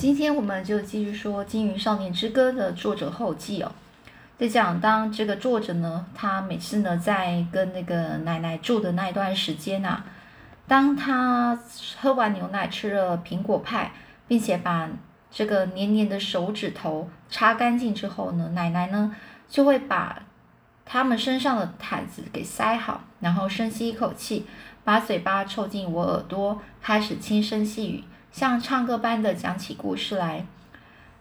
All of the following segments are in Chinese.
今天我们就继续说《金鱼少年之歌》的作者后记哦。在讲当这个作者呢，他每次呢在跟那个奶奶住的那一段时间呐，当他喝完牛奶，吃了苹果派，并且把这个黏黏的手指头擦干净之后呢，奶奶呢就会把他们身上的毯子给塞好，然后深吸一口气，把嘴巴凑近我耳朵，开始轻声细语。像唱歌般的讲起故事来。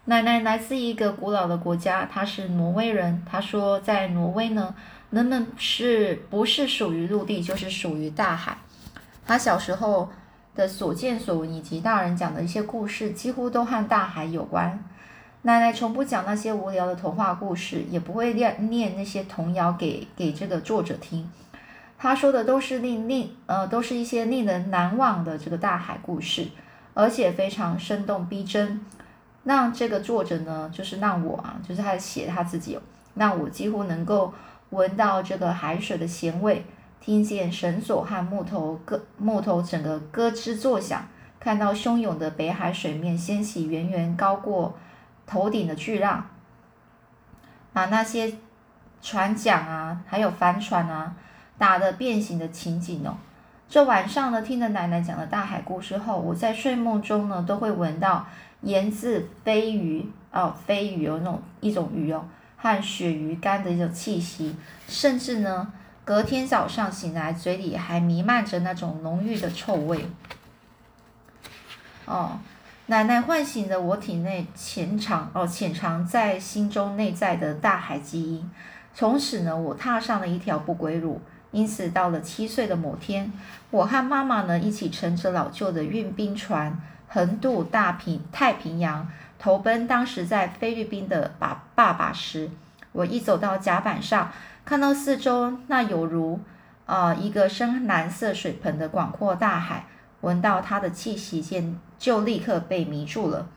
奶奶来自一个古老的国家，她是挪威人。她说，在挪威呢，人们是不是属于陆地，就是属于大海。她小时候的所见所闻以及大人讲的一些故事，几乎都和大海有关。奶奶从不讲那些无聊的童话故事，也不会念念那些童谣给给这个作者听。她说的都是令令呃，都是一些令人难忘的这个大海故事。而且非常生动逼真，让这个作者呢，就是让我啊，就是他写他自己，让我几乎能够闻到这个海水的咸味，听见绳索和木头咯木头整个咯吱作响，看到汹涌的北海水面掀起远远高过头顶的巨浪，把那些船桨啊，还有帆船啊，打得变形的情景哦。这晚上呢，听了奶奶讲的大海故事后，我在睡梦中呢，都会闻到盐渍飞鱼哦，飞鱼哦，那种一种鱼哦，和鳕鱼干的一种气息，甚至呢，隔天早上醒来，嘴里还弥漫着那种浓郁的臭味。哦，奶奶唤醒了我体内潜藏哦，潜藏在心中内在的大海基因，从此呢，我踏上了一条不归路。因此，到了七岁的某天，我和妈妈呢一起乘着老旧的运兵船，横渡大平太平洋，投奔当时在菲律宾的爸爸爸时，我一走到甲板上，看到四周那有如啊一个深蓝色水盆的广阔大海，闻到它的气息间，就立刻被迷住了。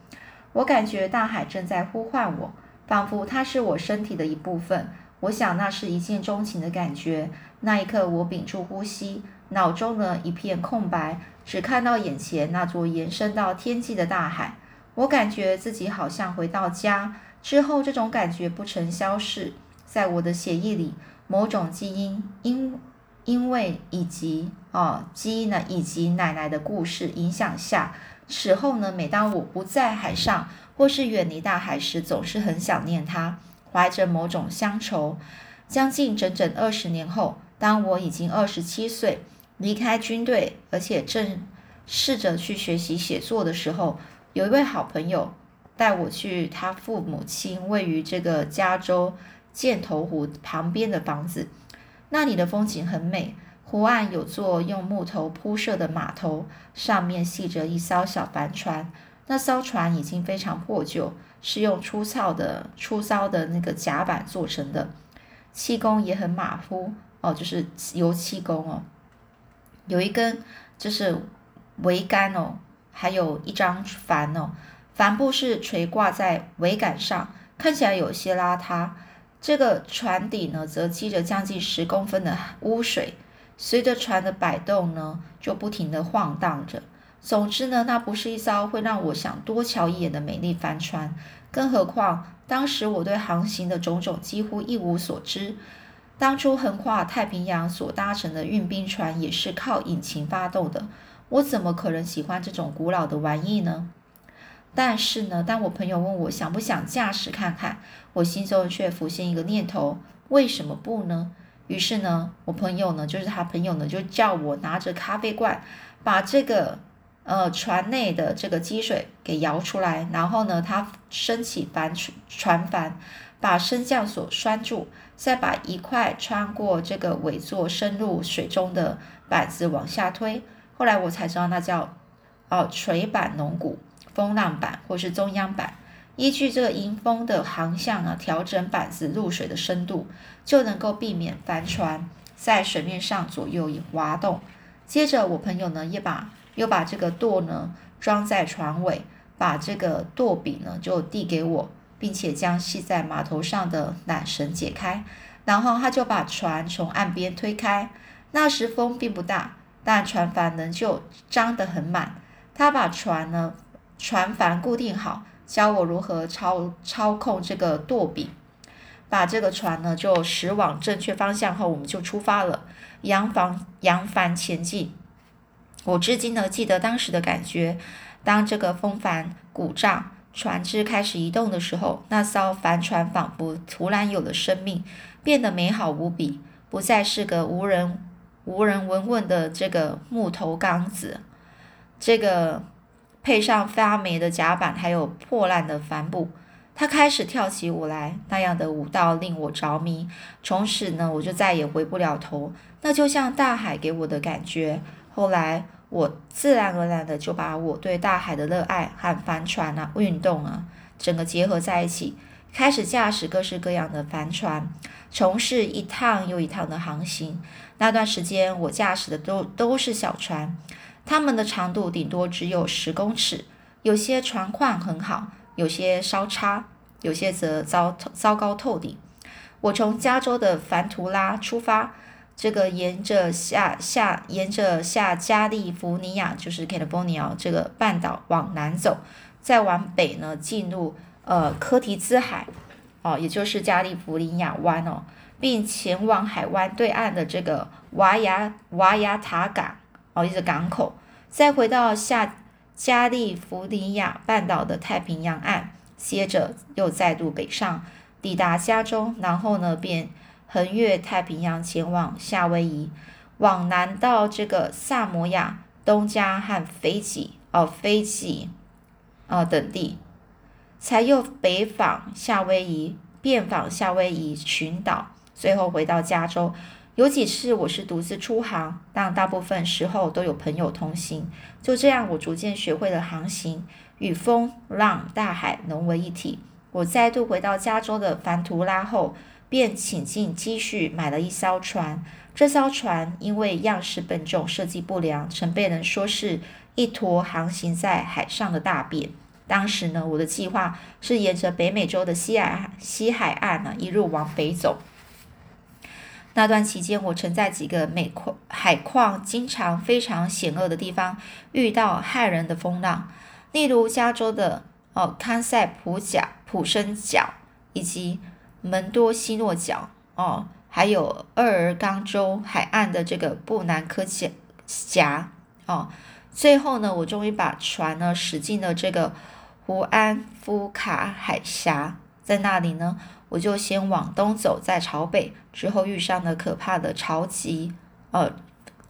我感觉大海正在呼唤我，仿佛它是我身体的一部分。我想那是一见钟情的感觉。那一刻，我屏住呼吸，脑中呢一片空白，只看到眼前那座延伸到天际的大海。我感觉自己好像回到家。之后，这种感觉不曾消逝，在我的血液里，某种基因因因为以及啊基因呢以及奶奶的故事影响下，此后呢，每当我不在海上或是远离大海时，总是很想念它。怀着某种乡愁，将近整整二十年后，当我已经二十七岁，离开军队，而且正试着去学习写作的时候，有一位好朋友带我去他父母亲位于这个加州箭头湖旁边的房子。那里的风景很美，湖岸有座用木头铺设的码头，上面系着一艘小帆船。那艘船已经非常破旧。是用粗糙的、粗糙的那个甲板做成的，气功也很马虎哦，就是油漆工哦。有一根就是桅杆哦，还有一张帆哦，帆布是垂挂在桅杆上，看起来有些邋遢。这个船底呢，则积着将近十公分的污水，随着船的摆动呢，就不停的晃荡着。总之呢，那不是一艘会让我想多瞧一眼的美丽帆船。更何况，当时我对航行的种种几乎一无所知。当初横跨太平洋所搭乘的运兵船也是靠引擎发动的，我怎么可能喜欢这种古老的玩意呢？但是呢，当我朋友问我想不想驾驶看看，我心中却浮现一个念头：为什么不呢？于是呢，我朋友呢，就是他朋友呢，就叫我拿着咖啡罐，把这个。呃，船内的这个积水给摇出来，然后呢，他升起帆船帆，把升降索拴住，再把一块穿过这个尾座深入水中的板子往下推。后来我才知道，那叫哦垂板龙骨、风浪板或是中央板。依据这个迎风的航向啊，调整板子入水的深度，就能够避免帆船在水面上左右滑动。接着，我朋友呢也把。又把这个舵呢装在船尾，把这个舵柄呢就递给我，并且将系在码头上的缆绳解开，然后他就把船从岸边推开。那时风并不大，但船帆仍旧张得很满。他把船呢船帆固定好，教我如何操操控这个舵柄，把这个船呢就驶往正确方向后，我们就出发了，扬帆扬帆前进。我至今呢记得当时的感觉，当这个风帆鼓胀，船只开始移动的时候，那艘帆船仿佛突然有了生命，变得美好无比，不再是个无人无人闻问的这个木头缸子，这个。配上发霉的甲板，还有破烂的帆布，他开始跳起舞来，那样的舞蹈令我着迷。从此呢，我就再也回不了头。那就像大海给我的感觉。后来，我自然而然的就把我对大海的热爱和帆船啊、运动啊，整个结合在一起，开始驾驶各式各样的帆船，从事一趟又一趟的航行。那段时间，我驾驶的都都是小船。它们的长度顶多只有十公尺，有些船况很好，有些稍差，有些则糟糟糕透顶。我从加州的凡图拉出发，这个沿着下下沿着下加利福尼亚，就是 California 这个半岛往南走，再往北呢进入呃科提兹海，哦，也就是加利福尼亚湾哦，并前往海湾对岸的这个瓦亚瓦亚塔港。哦，一个港口，再回到下加利福尼亚半岛的太平洋岸，接着又再度北上，抵达加州，然后呢，便横越太平洋前往夏威夷，往南到这个萨摩亚、东加和斐济哦，斐济啊等地，才又北访夏威夷，遍访夏威夷群岛，最后回到加州。有几次我是独自出航，但大部分时候都有朋友同行。就这样，我逐渐学会了航行，与风浪、大海融为一体。我再度回到加州的凡图拉后，便倾尽积蓄买了一艘船。这艘船因为样式笨重、设计不良，曾被人说是一坨航行在海上的大便。当时呢，我的计划是沿着北美洲的西海西海岸呢，一路往北走。那段期间，我曾在几个美矿海况经常非常险恶的地方遇到骇人的风浪，例如加州的哦康塞普角、普森角以及门多西诺角哦，还有厄尔冈州海岸的这个布南科峡峡哦。最后呢，我终于把船呢驶进了这个胡安夫卡海峡，在那里呢。我就先往东走，再朝北，之后遇上了可怕的潮急，呃，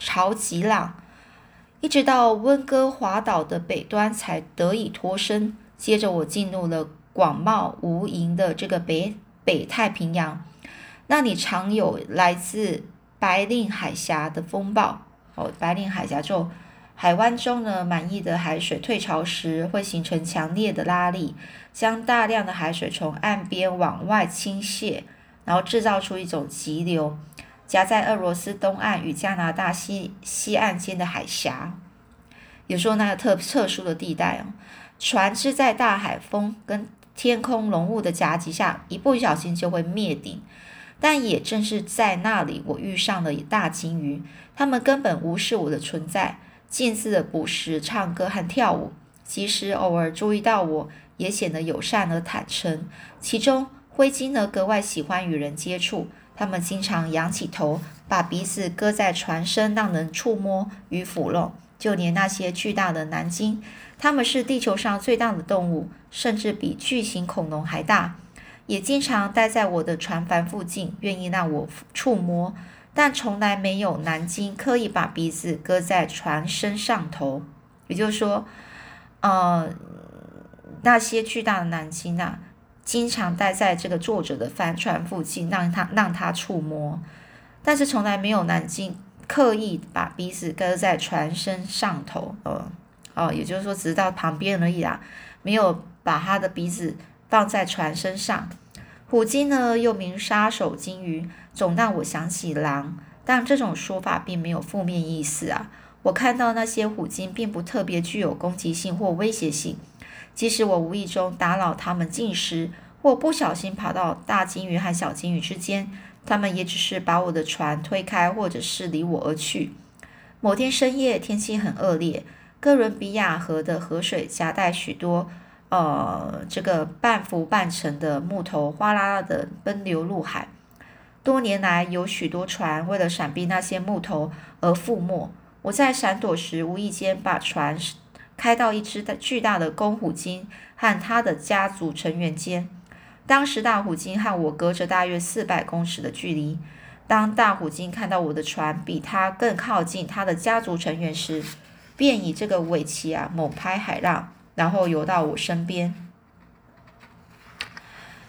潮急浪，一直到温哥华岛的北端才得以脱身。接着我进入了广袤无垠的这个北北太平洋，那里常有来自白令海峡的风暴。哦，白令海峡就。海湾中呢，满溢的海水退潮时会形成强烈的拉力，将大量的海水从岸边往外倾泻，然后制造出一种急流，夹在俄罗斯东岸与加拿大西西岸间的海峡。有时候那个特特殊的地带哦，船只在大海风跟天空浓雾的夹击下，一不小心就会灭顶。但也正是在那里，我遇上了大鲸鱼，它们根本无视我的存在。近似的捕食、唱歌和跳舞，即使偶尔注意到我，也显得友善而坦诚。其中灰鲸呢，格外喜欢与人接触，它们经常仰起头，把鼻子搁在船身，让人触摸与抚弄。就连那些巨大的蓝鲸，它们是地球上最大的动物，甚至比巨型恐龙还大，也经常待在我的船帆附近，愿意让我触摸。但从来没有南京刻意把鼻子搁在船身上头，也就是说，呃，那些巨大的南京啊，经常待在这个作者的帆船附近，让他让他触摸，但是从来没有南京刻意把鼻子搁在船身上头，呃，哦，也就是说，只是到旁边而已啦，没有把他的鼻子放在船身上。虎鲸呢，又名杀手鲸鱼，总让我想起狼，但这种说法并没有负面意思啊。我看到那些虎鲸并不特别具有攻击性或威胁性，即使我无意中打扰它们进食，或不小心跑到大鲸鱼和小鲸鱼之间，它们也只是把我的船推开，或者是离我而去。某天深夜，天气很恶劣，哥伦比亚河的河水夹带许多呃这个半浮半沉的木头，哗啦啦的奔流入海。多年来，有许多船为了闪避那些木头而覆没。我在闪躲时，无意间把船开到一只巨大的公虎鲸和它的家族成员间。当时，大虎鲸和我隔着大约四百公尺的距离。当大虎鲸看到我的船比它更靠近它的家族成员时，便以这个尾鳍啊猛拍海浪，然后游到我身边。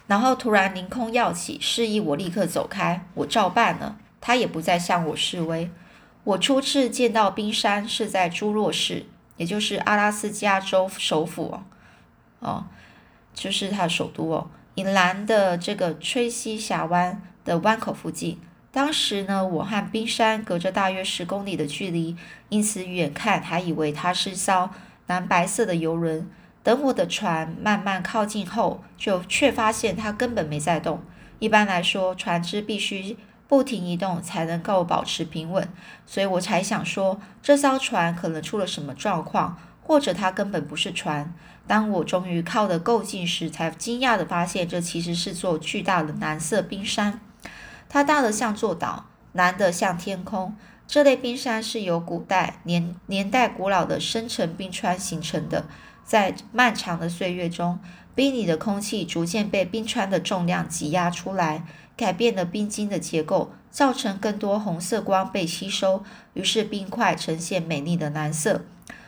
然后突然凌空跃起，示意我立刻走开。我照办了，他也不再向我示威。我初次见到冰山是在朱洛市，也就是阿拉斯加州首府哦，哦，就是它的首都哦，以南的这个吹西峡湾的湾口附近。当时呢，我和冰山隔着大约十公里的距离，因此远看还以为它是艘蓝白色的游轮。等我的船慢慢靠近后，就却发现它根本没在动。一般来说，船只必须不停移动才能够保持平稳，所以我才想说，这艘船可能出了什么状况，或者它根本不是船。当我终于靠得够近时，才惊讶地发现，这其实是座巨大的蓝色冰山。它大得像座岛，蓝得像天空。这类冰山是由古代年年代古老的深层冰川形成的。在漫长的岁月中，冰里的空气逐渐被冰川的重量挤压出来，改变了冰晶的结构，造成更多红色光被吸收，于是冰块呈现美丽的蓝色。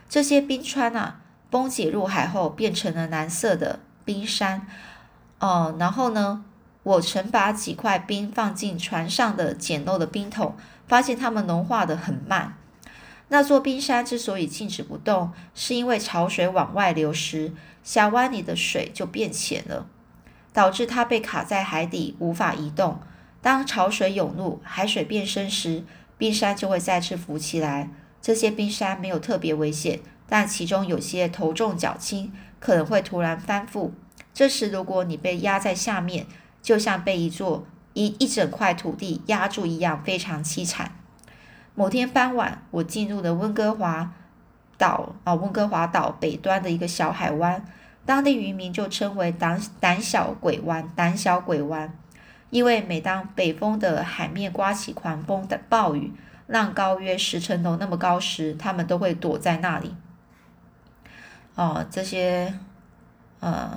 这些冰川啊，崩解入海后变成了蓝色的冰山。哦，然后呢，我曾把几块冰放进船上的简陋的冰桶，发现它们融化的很慢。那座冰山之所以静止不动，是因为潮水往外流时，峡湾里的水就变浅了，导致它被卡在海底，无法移动。当潮水涌入，海水变深时，冰山就会再次浮起来。这些冰山没有特别危险，但其中有些头重脚轻，可能会突然翻覆。这时，如果你被压在下面，就像被一座一一整块土地压住一样，非常凄惨。某天傍晚，我进入了温哥华岛啊，温哥华岛北端的一个小海湾，当地渔民就称为“胆胆小鬼湾”。胆小鬼湾，因为每当北风的海面刮起狂风的暴雨，浪高约十层楼那么高时，他们都会躲在那里。哦，这些，呃，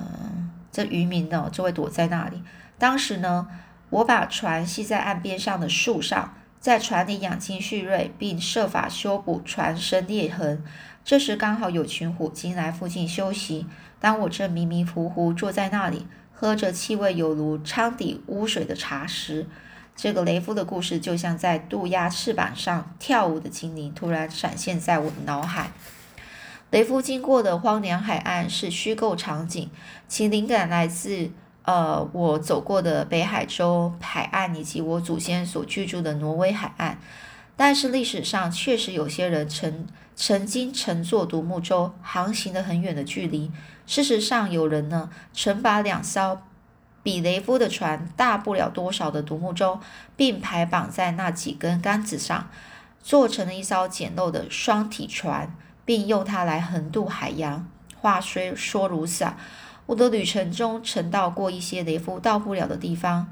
这渔民呢就会躲在那里。当时呢，我把船系在岸边上的树上。在船里养精蓄锐，并设法修补船身裂痕。这时刚好有群虎鲸来附近休息。当我正迷迷糊糊坐在那里，喝着气味有如舱底污水的茶时，这个雷夫的故事就像在渡鸦翅膀上跳舞的精灵突然闪现在我的脑海。雷夫经过的荒凉海岸是虚构场景，其灵感来自。呃，我走过的北海州海岸以及我祖先所居住的挪威海岸，但是历史上确实有些人曾曾经乘坐独木舟航行了很远的距离。事实上，有人呢曾把两艘比雷夫的船大不了多少的独木舟并排绑在那几根杆子上，做成了一艘简陋的双体船，并用它来横渡海洋。话虽说如此啊。我的旅程中曾到过一些雷夫到不了的地方，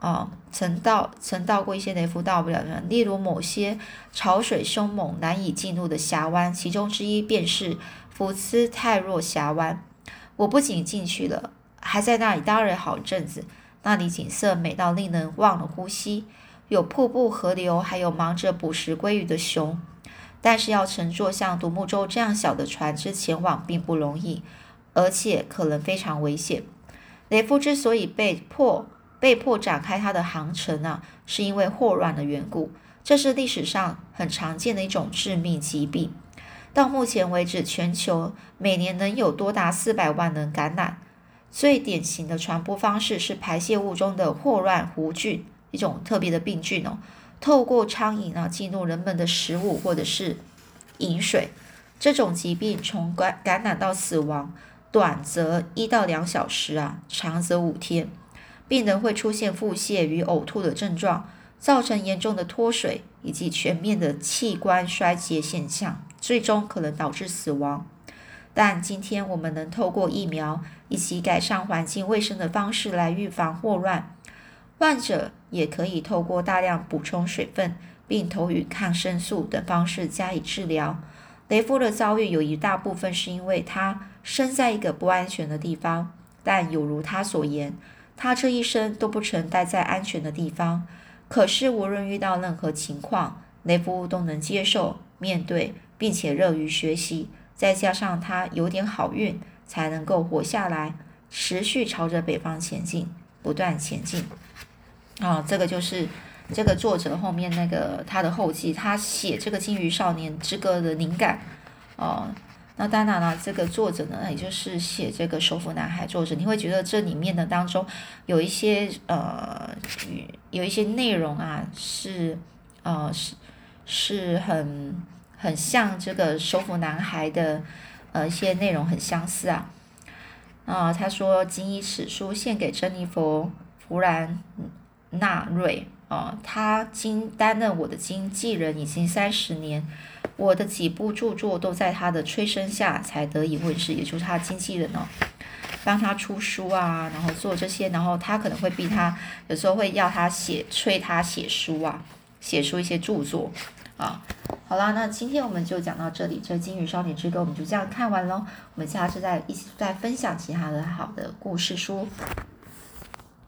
啊，曾到曾到过一些雷夫到不了的地方，例如某些潮水凶猛难以进入的峡湾，其中之一便是福斯泰若峡湾。我不仅进去了，还在那里待了好一阵子。那里景色美到令人忘了呼吸，有瀑布、河流，还有忙着捕食鲑鱼的熊。但是要乘坐像独木舟这样小的船只前往并不容易。而且可能非常危险。雷夫之所以被迫被迫展开他的航程呢，是因为霍乱的缘故。这是历史上很常见的一种致命疾病。到目前为止，全球每年能有多达四百万人感染。最典型的传播方式是排泄物中的霍乱弧菌，一种特别的病菌哦，透过苍蝇啊进入人们的食物或者是饮水。这种疾病从感感染到死亡。短则一到两小时啊，长则五天，病人会出现腹泻与呕吐的症状，造成严重的脱水以及全面的器官衰竭现象。最终可能导致死亡。但今天我们能透过疫苗以及改善环境卫生的方式来预防霍乱。患者也可以透过大量补充水分，并投予抗生素等方式加以治疗。雷夫的遭遇有一大部分是因为他生在一个不安全的地方，但有如他所言，他这一生都不曾待在安全的地方。可是无论遇到任何情况，雷夫都能接受、面对，并且乐于学习。再加上他有点好运，才能够活下来，持续朝着北方前进，不断前进。啊，这个就是这个作者后面那个他的后记，他写这个《金鱼少年之歌》的灵感。哦，那当然了，这个作者呢，也就是写这个《首府男孩》作者，你会觉得这里面的当中有一些呃，有一些内容啊，是呃是是很。很像这个首府男孩的，呃，一些内容很相似啊。啊，他说：“谨以此书献给珍妮佛·弗兰纳瑞啊，他经担任我的经纪人已经三十年，我的几部著作都在他的催生下才得以问世，也就是他经纪人哦，帮他出书啊，然后做这些，然后他可能会逼他，有时候会要他写，催他写书啊，写出一些著作。”啊，好啦，那今天我们就讲到这里，这《金鱼少女之歌》我们就这样看完喽。我们下次再一起再分享其他的好的故事书。